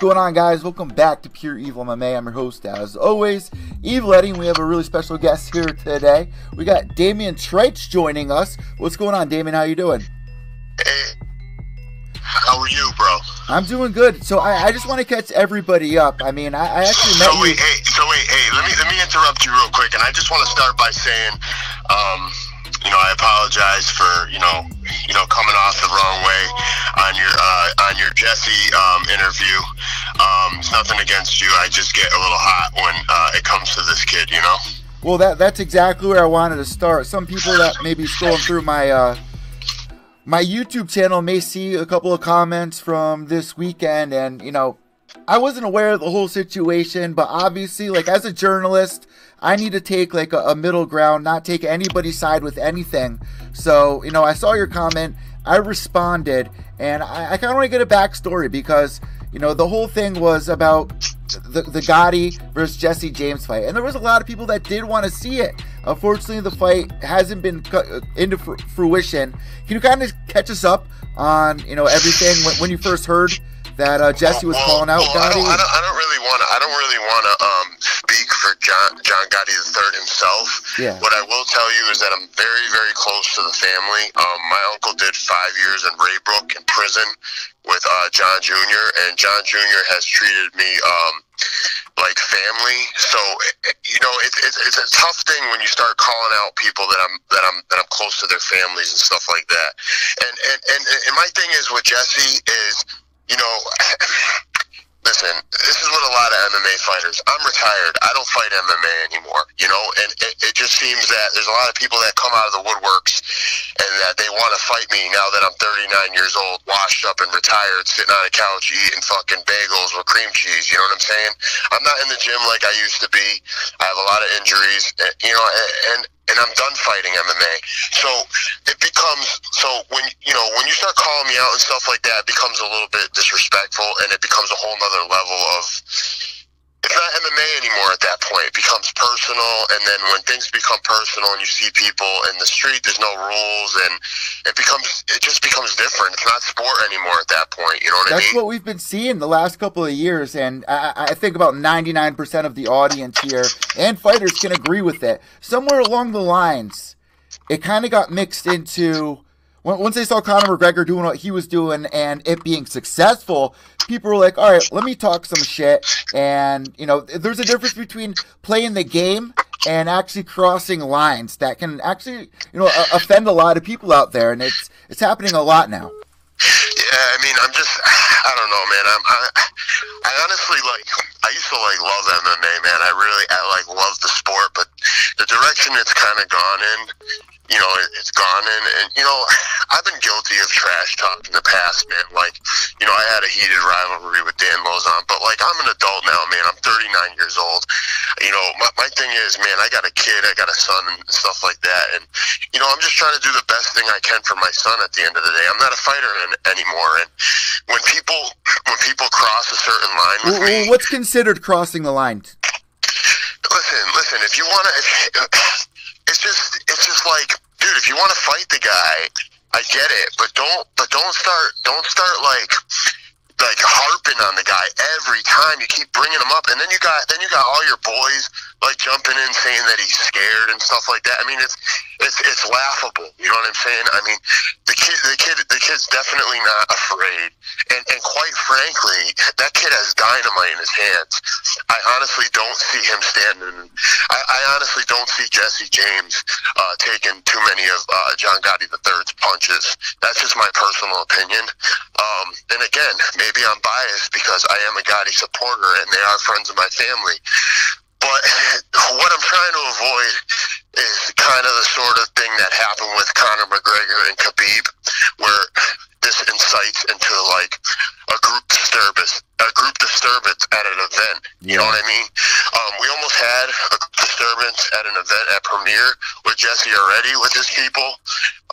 Going on, guys? Welcome back to Pure Evil MMA. I'm your host, as always, Evil Eddie. We have a really special guest here today. We got Damian Treitch joining us. What's going on, Damian? How you doing? Hey, how are you, bro? I'm doing good. So I, I just want to catch everybody up. I mean, I, I actually met So you. wait, hey, so wait, hey, let me let me interrupt you real quick, and I just want to start by saying, um, you know, I apologize for you know, you know, coming off the wrong way on your uh, on your Jesse um, interview. Um, it's nothing against you. I just get a little hot when uh, it comes to this kid, you know. Well, that that's exactly where I wanted to start. Some people that may be scrolling through my uh, my YouTube channel may see a couple of comments from this weekend, and you know, I wasn't aware of the whole situation, but obviously, like as a journalist, I need to take like a, a middle ground, not take anybody's side with anything. So, you know, I saw your comment, I responded, and I, I kind of want to get a backstory because you know the whole thing was about the, the Gotti versus Jesse James fight, and there was a lot of people that did want to see it. Unfortunately, the fight hasn't been cu- uh, into fr- fruition. Can you kind of catch us up on you know everything when, when you first heard that uh, Jesse was Well, calling out well, I Gotti? don't, I don't, I don't really want to. I don't really want to um, speak for John John Gotti III himself. Yeah. What I will tell you is that I'm very, very close to the family. Um, my uncle did five years in Raybrook in prison with uh, John Jr. and John Jr. has treated me um, like family. So you know, it's, it's it's a tough thing when you start calling out people that I'm that I'm that I'm close to their families and stuff like that. And and and, and my thing is with Jesse is you know, listen, this is what a lot of MMA fighters. I'm retired. I don't fight MMA anymore, you know, and it, it just seems that there's a lot of people that come out of the woodworks and that they want to fight me now that I'm 39 years old, washed up and retired, sitting on a couch eating fucking bagels with cream cheese. You know what I'm saying? I'm not in the gym like I used to be. I have a lot of injuries, eh, you know, and and I'm done fighting MMA. So it becomes so when you know when you start calling me out and stuff like that, it becomes a little bit disrespectful, and it becomes a whole nother level of. It's not MMA anymore at that point. It becomes personal, and then when things become personal, and you see people in the street, there's no rules, and it becomes it just becomes different. It's not sport anymore at that point. You know what I mean? That's what we've been seeing the last couple of years, and I, I think about 99% of the audience here and fighters can agree with it. Somewhere along the lines, it kind of got mixed into once they saw Conor McGregor doing what he was doing and it being successful. People were like, "All right, let me talk some shit." And you know, there's a difference between playing the game and actually crossing lines that can actually, you know, offend a lot of people out there, and it's it's happening a lot now. Yeah, I mean, I'm just, I don't know, man. I'm, I, I honestly like, I used to like love MMA, man. I really, I like love the sport, but the direction it's kind of gone in, you know, it, it's gone in, and you know, I've been guilty of trash talk in the past, man. Like, you know, I had a heated rivalry with Dan Lauzon, but like, I'm an adult now, man. I'm 39 years old. You know, my, my thing is, man, I got a kid, I got a son, and stuff like that, and you know, I'm just trying to do the best thing I can for my son. At the end of the day, I'm not a fighter in, anymore, and when people when people cross a certain line with Well, me, what's considered crossing the line? listen, listen. If you want to, it's just, it's just like, dude. If you want to fight the guy, I get it, but don't, but don't start, don't start like, like harping on the guy every time. you keep bringing him up, and then you got then you got all your boys like jumping in saying that he's scared and stuff like that. I mean, it's it's it's laughable. You know what I'm saying? I mean, the kid the kid the kid's definitely not afraid, and and quite frankly, that kid has dynamite in his hands. I honestly don't see him standing. I, I honestly don't see Jesse James uh, taking too many of uh, John Gotti III's punches. That's just my personal opinion. Um, and again, maybe I'm biased because I am a Gotti supporter and they are friends of my family. But what I'm trying to avoid is kind of the sort of thing that happened with Conor McGregor and Khabib, where this incites into like a group disturbance, a group disturbance at an event. You know what I mean? Um, we almost had a disturbance at an event at Premier with Jesse already with his people.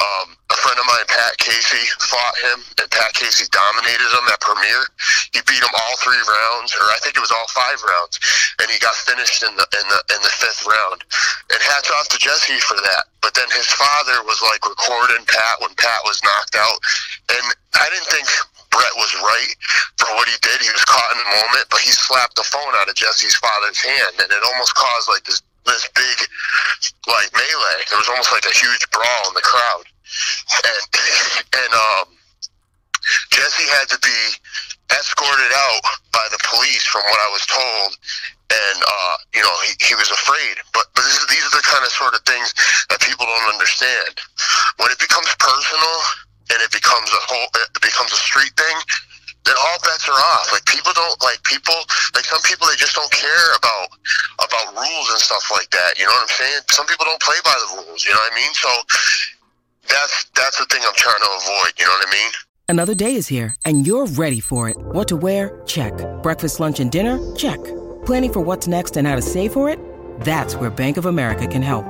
Um, a friend of mine, Pat Casey, fought him, and Pat Casey dominated him at Premier. He beat him all three rounds, or I think it was all five rounds, and he got finished in the in the in the fifth round. And hats off to Jesse for that. But then his father was like recording Pat when Pat was knocked out, and I didn't think Brett was right for what he did. He was caught in the moment, but he slapped the phone out of Jesse's father's hand, and it almost caused like this this big like melee. There was almost like a huge brawl in the crowd, and and um, Jesse had to be escorted out by the police, from what I was told. And uh, you know he, he was afraid, but but is, these are the kind of sort of things that people don't understand. When it becomes personal and it becomes a whole, it becomes a street thing, then all bets are off. Like people don't like people like some people they just don't care about about rules and stuff like that. You know what I'm saying? Some people don't play by the rules. You know what I mean? So that's that's the thing I'm trying to avoid. You know what I mean? Another day is here, and you're ready for it. What to wear? Check. Breakfast, lunch, and dinner? Check. Planning for what's next and how to save for it? That's where Bank of America can help.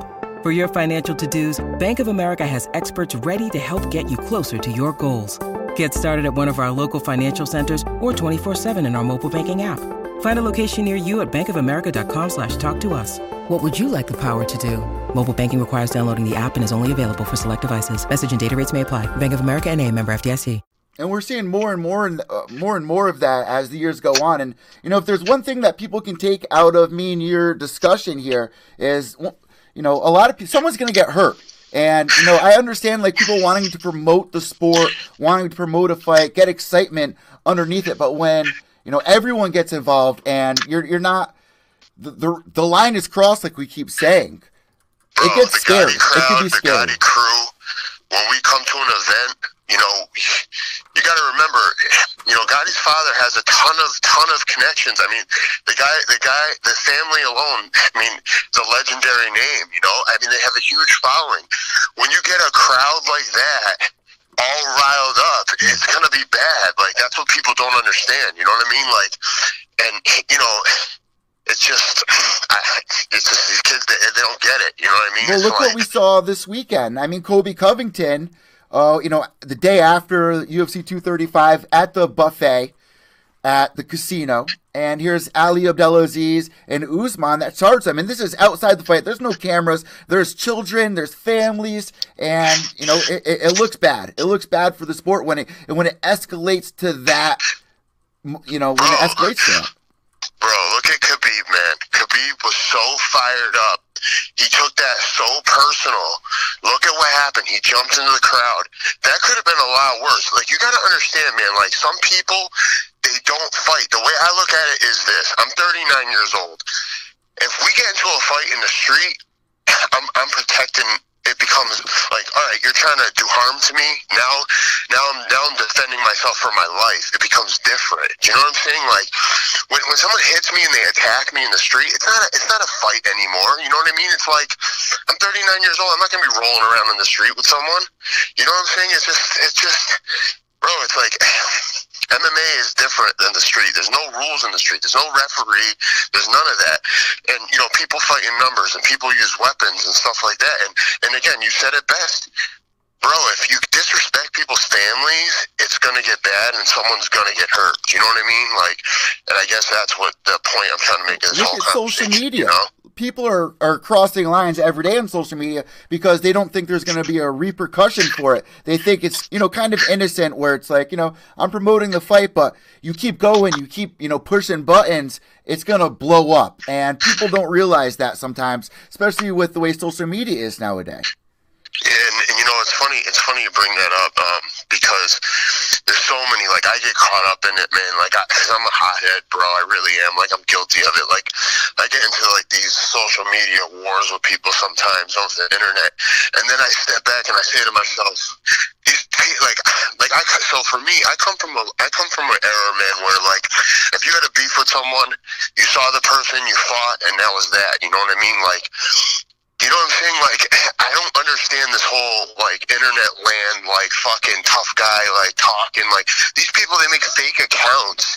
For your financial to-dos, Bank of America has experts ready to help get you closer to your goals. Get started at one of our local financial centers or 24-7 in our mobile banking app. Find a location near you at bankofamerica.com slash talk to us. What would you like the power to do? Mobile banking requires downloading the app and is only available for select devices. Message and data rates may apply. Bank of America and a member FDIC. And we're seeing more and more and uh, more and more of that as the years go on. And you know, if there's one thing that people can take out of me and your discussion here is, you know, a lot of people, someone's going to get hurt. And you know, I understand like people wanting to promote the sport, wanting to promote a fight, get excitement underneath it. But when you know everyone gets involved and you're you're not the the, the line is crossed like we keep saying. It oh, gets the scary. Gotti it can be scary. Gotti crew, when we come to an event, you know, you got to remember, you know, Gotti's father has a ton of ton of connections. I mean, the guy, the guy, the family alone. I mean, it's a legendary name. You know, I mean, they have a huge following. When you get a crowd like that. All riled up, it's gonna be bad. Like that's what people don't understand. You know what I mean? Like, and you know, it's just, I, it's just these kids, they, they don't get it. You know what I mean? Well, It's look like, what we saw this weekend. I mean, Colby Covington, uh, you know, the day after UFC 235 at the buffet at the casino. And here's Ali Abdelaziz and Usman that charge them. And this is outside the fight. There's no cameras. There's children. There's families. And, you know, it, it, it looks bad. It looks bad for the sport when it when it escalates to that, you know, when it escalates to that. Bro, look at Khabib, man. Khabib was so fired up. He took that so personal. Look at what happened. He jumped into the crowd. That could have been a lot worse. Like, you got to understand, man, like, some people, they don't fight. The way I look at it is this I'm 39 years old. If we get into a fight in the street, I'm, I'm protecting it becomes like, all right, you're trying to do harm to me. Now, now I'm now I'm defending myself for my life. It becomes different. Do you know what I'm saying? Like when, when someone hits me and they attack me in the street, it's not a, it's not a fight anymore. You know what I mean? It's like I'm 39 years old. I'm not gonna be rolling around in the street with someone. You know what I'm saying? It's just it's just, bro. It's like. MMA is different than the street. There's no rules in the street. There's no referee. There's none of that. And you know, people fight in numbers and people use weapons and stuff like that. And and again, you said it best. Bro, if you disrespect people's families, it's gonna get bad and someone's gonna get hurt. Do you know what I mean? Like and I guess that's what the point I'm trying to make Is this Look at social media. You know? People are, are crossing lines every day on social media because they don't think there's going to be a repercussion for it. They think it's, you know, kind of innocent where it's like, you know, I'm promoting the fight, but you keep going, you keep, you know, pushing buttons, it's going to blow up. And people don't realize that sometimes, especially with the way social media is nowadays. And, and you know, it's funny. It's funny you bring that up um, because there's so many. Like I get caught up in it, man. Like I, cause I'm a hothead, bro. I really am. Like I'm guilty of it. Like I get into like these social media wars with people sometimes over the internet, and then I step back and I say to myself, like like I so for me, I come from a I come from an era, man, where like if you had a beef with someone, you saw the person, you fought, and that was that. You know what I mean? Like you know what I'm saying? Like, I don't understand this whole like internet land, like fucking tough guy, like talking. Like these people, they make fake accounts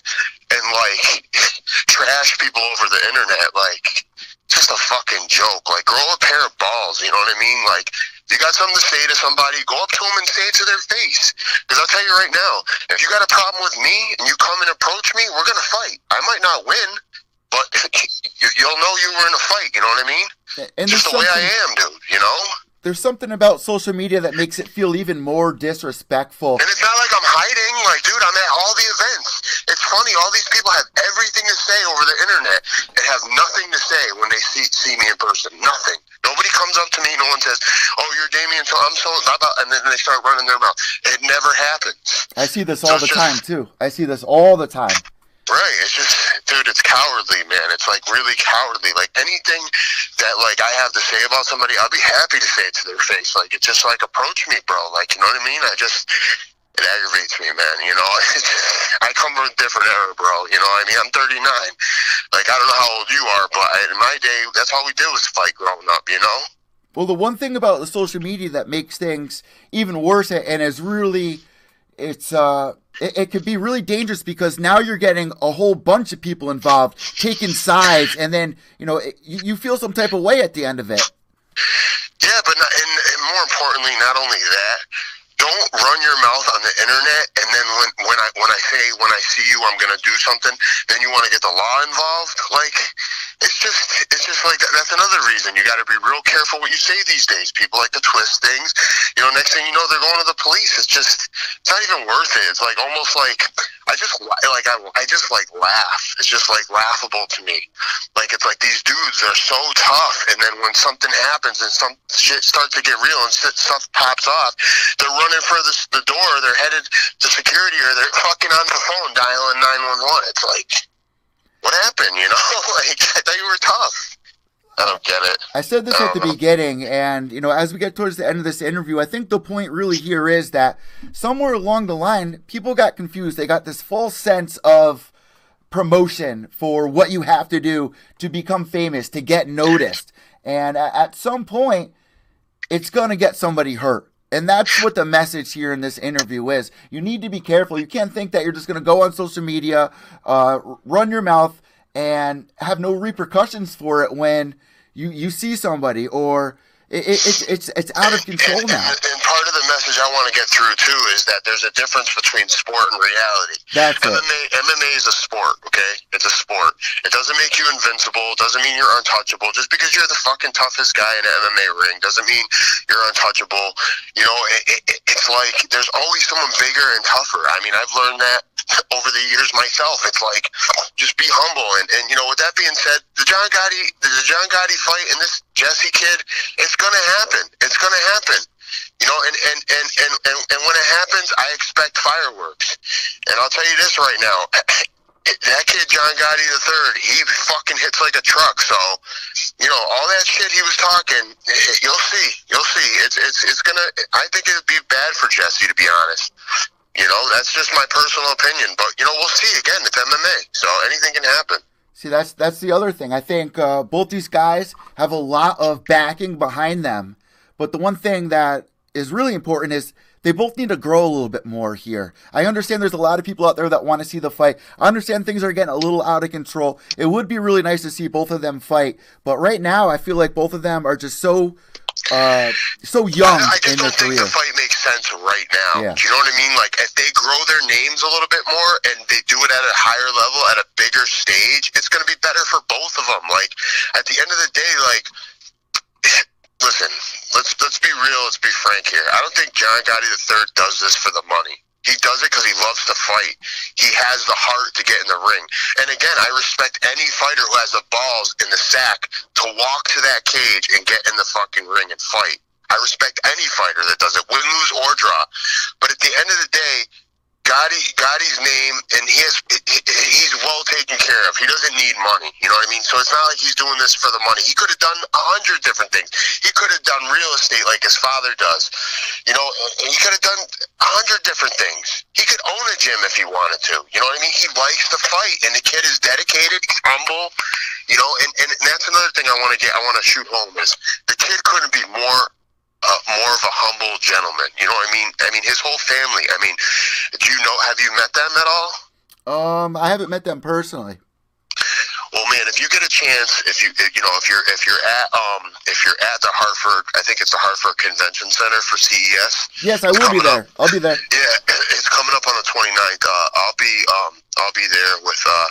and like trash people over the internet. Like, just a fucking joke. Like, grow a pair of balls. You know what I mean? Like, you got something to say to somebody, go up to them and say it to their face. Because I'll tell you right now, if you got a problem with me and you come and approach me, we're gonna fight. I might not win, but you'll know you were in a fight. You know what I mean? And Just the way I am, dude. You know. There's something about social media that makes it feel even more disrespectful. And it's not like I'm hiding. Like, dude, I'm at all the events. It's funny. All these people have everything to say over the internet and have nothing to say when they see see me in person. Nothing. Nobody comes up to me. No one says, "Oh, you're Damian." So I'm so about, and then they start running their mouth. It never happens. I see this all so the just, time too. I see this all the time. Right. It's just, dude, it's cowardly, man. It's like really cowardly. Like anything that like I have to say about somebody, I'll be happy to say it to their face. Like it's just like approach me, bro. Like you know what I mean? I just it aggravates me, man. You know, I come from a different era, bro. You know, I mean, I'm 39. Like I don't know how old you are, but in my day, that's all we did was fight growing up. You know. Well, the one thing about the social media that makes things even worse and is really it's uh it, it, could be really dangerous because now you're getting a whole bunch of people involved taking sides and then you know it, you, feel some type of way at the end of it yeah but not, and, and more importantly not only that don't run your mouth on the internet and then when, when I when I say when I see you I'm gonna do something, then you want to get the law involved. Like it's just it's just like that. that's another reason you got to be real careful what you say these days. People like to twist things. You know, next thing you know they're going to the police. It's just it's not even worth it. It's like almost like I just like I I just like laugh. It's just like laughable to me. Like it's like these dudes are so tough, and then when something happens and some shit starts to get real and stuff pops off, they're running for the, the door, they're headed to security, or they're fucking on the phone dialing 911. It's like, what happened, you know? like, I thought you were tough. I don't get it. I said this I at the know. beginning, and you know, as we get towards the end of this interview, I think the point really here is that somewhere along the line, people got confused. They got this false sense of promotion for what you have to do to become famous, to get noticed, and at some point, it's gonna get somebody hurt. And that's what the message here in this interview is. You need to be careful. You can't think that you're just going to go on social media, uh, run your mouth, and have no repercussions for it when you, you see somebody or it, it, it's it's it's out of control and, now. And, and, part of the message I want to get through too is that there's a difference between sport and reality. That's MMA, it. MMA is a sport, okay? It's a sport. It doesn't make you invincible. It doesn't mean you're untouchable. Just because you're the fucking toughest guy in an MMA ring doesn't mean you're untouchable. You know, it, it, it's like there's always someone bigger and tougher. I mean, I've learned that over the years myself. It's like just be humble. And, and you know, with that being said, the John Gotti, the John Gotti fight and this Jesse kid, it's gonna happen. It's gonna happen. You know, and and, and, and, and and when it happens, I expect fireworks. And I'll tell you this right now. That kid, John Gotti the third, he fucking hits like a truck. So, you know, all that shit he was talking, you'll see, you'll see. It's it's it's gonna. I think it'd be bad for Jesse, to be honest. You know, that's just my personal opinion. But you know, we'll see. Again, it's MMA, so anything can happen. See, that's that's the other thing. I think uh, both these guys have a lot of backing behind them, but the one thing that is really important is they both need to grow a little bit more here. I understand there's a lot of people out there that want to see the fight. I understand things are getting a little out of control. It would be really nice to see both of them fight, but right now I feel like both of them are just so uh, so young I, I just in don't think career. the fight makes sense right now. Yeah. Do you know what I mean? Like if they grow their names a little bit more and they do it at a higher level, at a bigger stage, it's going to be better for both of them. Like at the end of the day, like listen, let's let's be real, let's be frank here. I don't think John Gotti III does this for the money. He does it because he loves to fight. He has the heart to get in the ring. And again, I respect any fighter who has the balls in the sack to walk to that cage and get in the fucking ring and fight. I respect any fighter that does it, win, lose, or draw. But at the end of the day, Gotti, Gotti's name, and he has, he's well taken care of. He doesn't need money. You know what I mean? So it's not like he's doing this for the money. He could have done a hundred different things. He could have done real estate like his father does. You know, he could have done a hundred different things. He could own a gym if he wanted to. You know what I mean? He likes to fight, and the kid is dedicated. He's humble. You know, and, and that's another thing I want to get. I want to shoot home is the kid couldn't be more uh, more of a humble gentleman. You know what I mean? I mean, his whole family. I mean, do you know? Have you met them at all? Um, I haven't met them personally. Well, man, if you get a chance, if you you know if you're if you're at um if you're at the Hartford, I think it's the Hartford Convention Center for CES. Yes, I will be there. up. I'll be there. Yeah, it's coming up on the 29th. Uh, I'll be um I'll be there with uh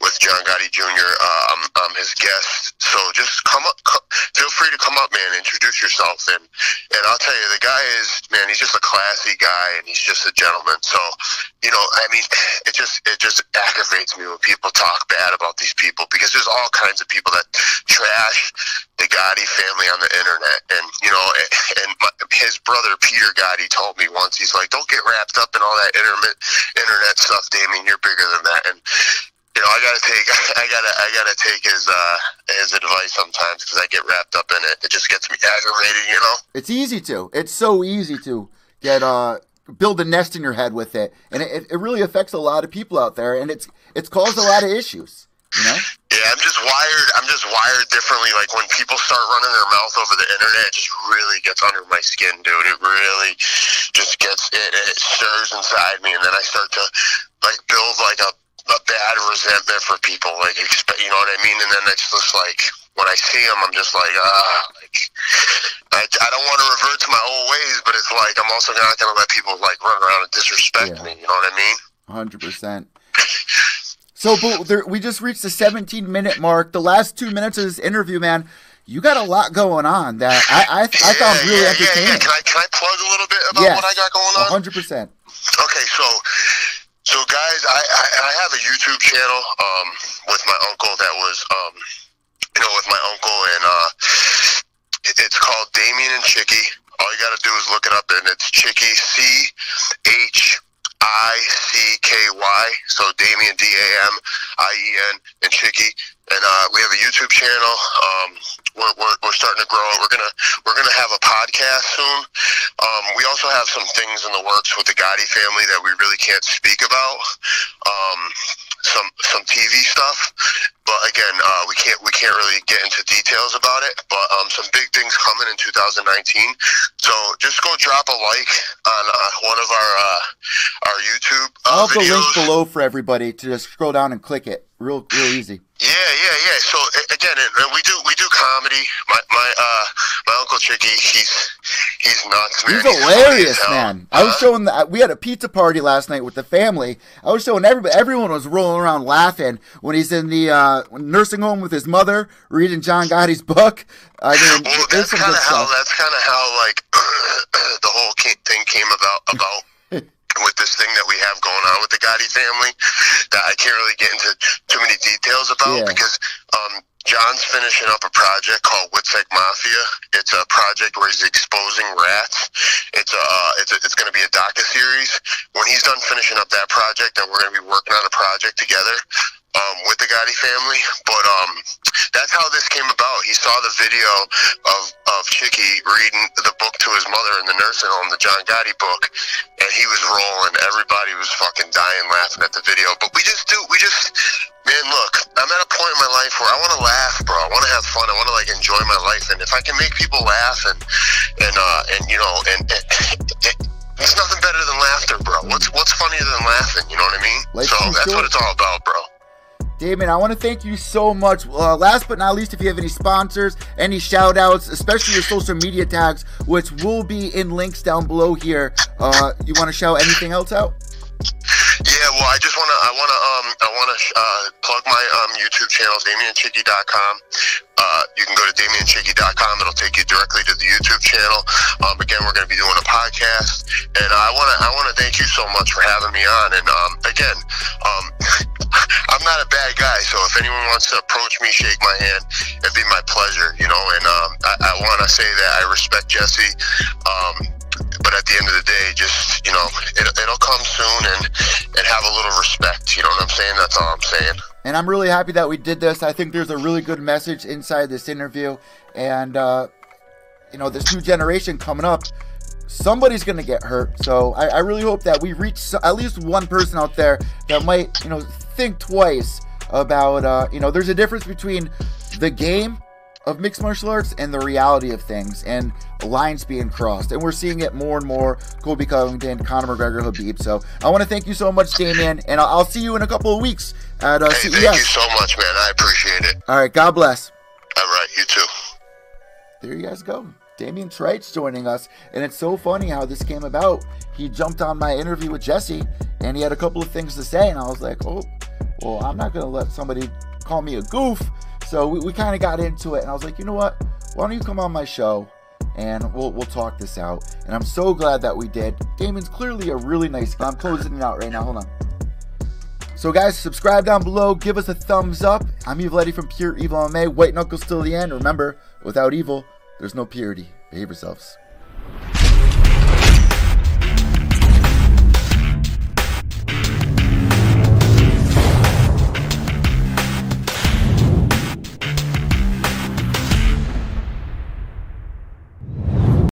with John Gotti Jr. Uh, I'm, I'm his guest. So just come up, co- feel free to come up, man. Introduce yourself, and and I'll tell you, the guy is man. He's just a classy guy, and he's just a gentleman. So you know, I mean, it just it just aggravates me when people talk bad about these people because there's all kinds of people that trash the Gotti family on the internet, and you know, and my, his brother Peter Gotti told me once, he's like, "Don't get wrapped up in all that internet internet stuff, Damien. You're bigger than that." And you know, I gotta take, I gotta, I gotta take his uh his advice sometimes because I get wrapped up in it. It just gets me aggravated, you know. It's easy to. It's so easy to get uh build a nest in your head with it, and it, it really affects a lot of people out there, and it's it's caused a lot of issues. You know. Yeah, I'm just wired. I'm just wired differently. Like when people start running their mouth over the internet, it just really gets under my skin, dude. It really just gets it. It stirs inside me, and then I start to like build like a, a bad resentment for people. Like, expect, you know what I mean? And then it's just like when I see them, I'm just like, ah, like I, I don't want to revert to my old ways, but it's like I'm also not gonna let people like run around and disrespect Yeah. me. You know what I mean? Hundred percent. So, but there, we just reached the 17 minute mark. The last two minutes of this interview, man, you got a lot going on that I I, I found really yeah, entertaining. Yeah, yeah. Can I can I plug a little bit about Yes, what I got going on? hundred percent. Okay, so so guys, I, I I have a YouTube channel um with my uncle that was um you know with my uncle and uh it's called Damien and Chicky. All you got to do is look it up and it's Chicky C H I C K Y. So Damien D A M I E N and Chicky. And uh, we have a YouTube channel. Um, we're, we're, we're starting to grow. We're gonna we're gonna have a podcast soon. Um, we also have some things in the works with the Gotti family that we really can't speak about. Um, some some TV stuff, but again, uh, we can't we can't really get into details about it. But um, some big things coming in 2019. So just go drop a like on uh, one of our uh, our YouTube uh, I'll have the link below for everybody to just scroll down and click it. Real, real easy. Yeah, yeah, yeah. So again, and we do we do comedy. My my uh my uncle Chicky, he's he's nuts, man. He's funny hilarious, man. I was Huh? showing that we had a pizza party last night with the family. I was showing everybody, everyone was rolling around laughing when he's in the uh, nursing home with his mother reading John Gotti's book. I mean, Well, that's kind of how stuff. that's kind of how like the whole thing came about about with this thing that we have going on with the Gotti family that I can't really get into too many details about Yeah. because um, John's finishing up a project called Witsec Mafia. It's a project where he's exposing rats. It's a uh, it's a, it's going to be a docu series. When he's done finishing up that project, then we're going to be working on a project together um, with the Gotti family. But um, that's how this came about. He saw the video of of Chicky reading the book to his mother in the nursing home, the John Gotti book, and he was rolling. Everybody was fucking dying laughing at the video. But we just do, we just, man, look, I'm at a point in my life where I want to laugh, bro. I want to have fun. I want to like enjoy my life, and if I can make people laugh and and uh and you know and. and it, it's nothing better than laughter, bro. What's what's funnier than laughing? You know what I mean? Life's so that's what it's all about, bro. Damon, I want to thank you so much. Uh, last but not least, if you have any sponsors, any shout outs, especially your social media tags, which will be in links down below here, uh, you want to shout anything else out? Well, I just want to, I want to, um, I want to uh, plug my um, YouTube channel, DamienChicky.com. Uh, you can go to DamienChicky.com. It'll take you directly to the YouTube channel. Um, again, we're going to be doing a podcast, and I want to, I want to thank you so much for having me on. And um, again, um, I'm not a bad guy, so if anyone wants to approach me, shake my hand, it'd be my pleasure, you know. And um, I, I want to say that I respect Jesse. Um, but at the end of the day, just you know, it, it'll come soon, and and have a little respect. You know what I'm saying? That's all I'm saying. And I'm really happy that we did this. I think there's a really good message inside this interview, and uh, you know, this new generation coming up. Somebody's gonna get hurt, so I, I really hope that we reach at least one person out there that might, you know, think twice about, uh, you know, there's a difference between the game of mixed martial arts and the reality of things and lines being crossed. And we're seeing it more and more. Colby Covington, Conor McGregor, Khabib. So I want to thank you so much, Damien, and I'll, I'll see you in a couple of weeks at uh, hey, CES. Thank you so much, man. I appreciate it. All right, God bless. All right, you too. There you guys go. Damien Treitz joining us. And it's so funny how this came about. He jumped on my interview with Jesse and he had a couple of things to say. And I was like, oh, well, I'm not going to let somebody call me a goof. So we, we kind of got into it, and I was like, you know what? Why don't you come on my show and we'll we'll talk this out? And I'm so glad that we did. Damon's clearly a really nice guy. I'm closing it out right now. Hold on. So guys, subscribe down below. Give us a thumbs up. I'm Evil from Pure Evil MMA. White knuckles till the end. Remember, without evil, there's no purity. Behave yourselves.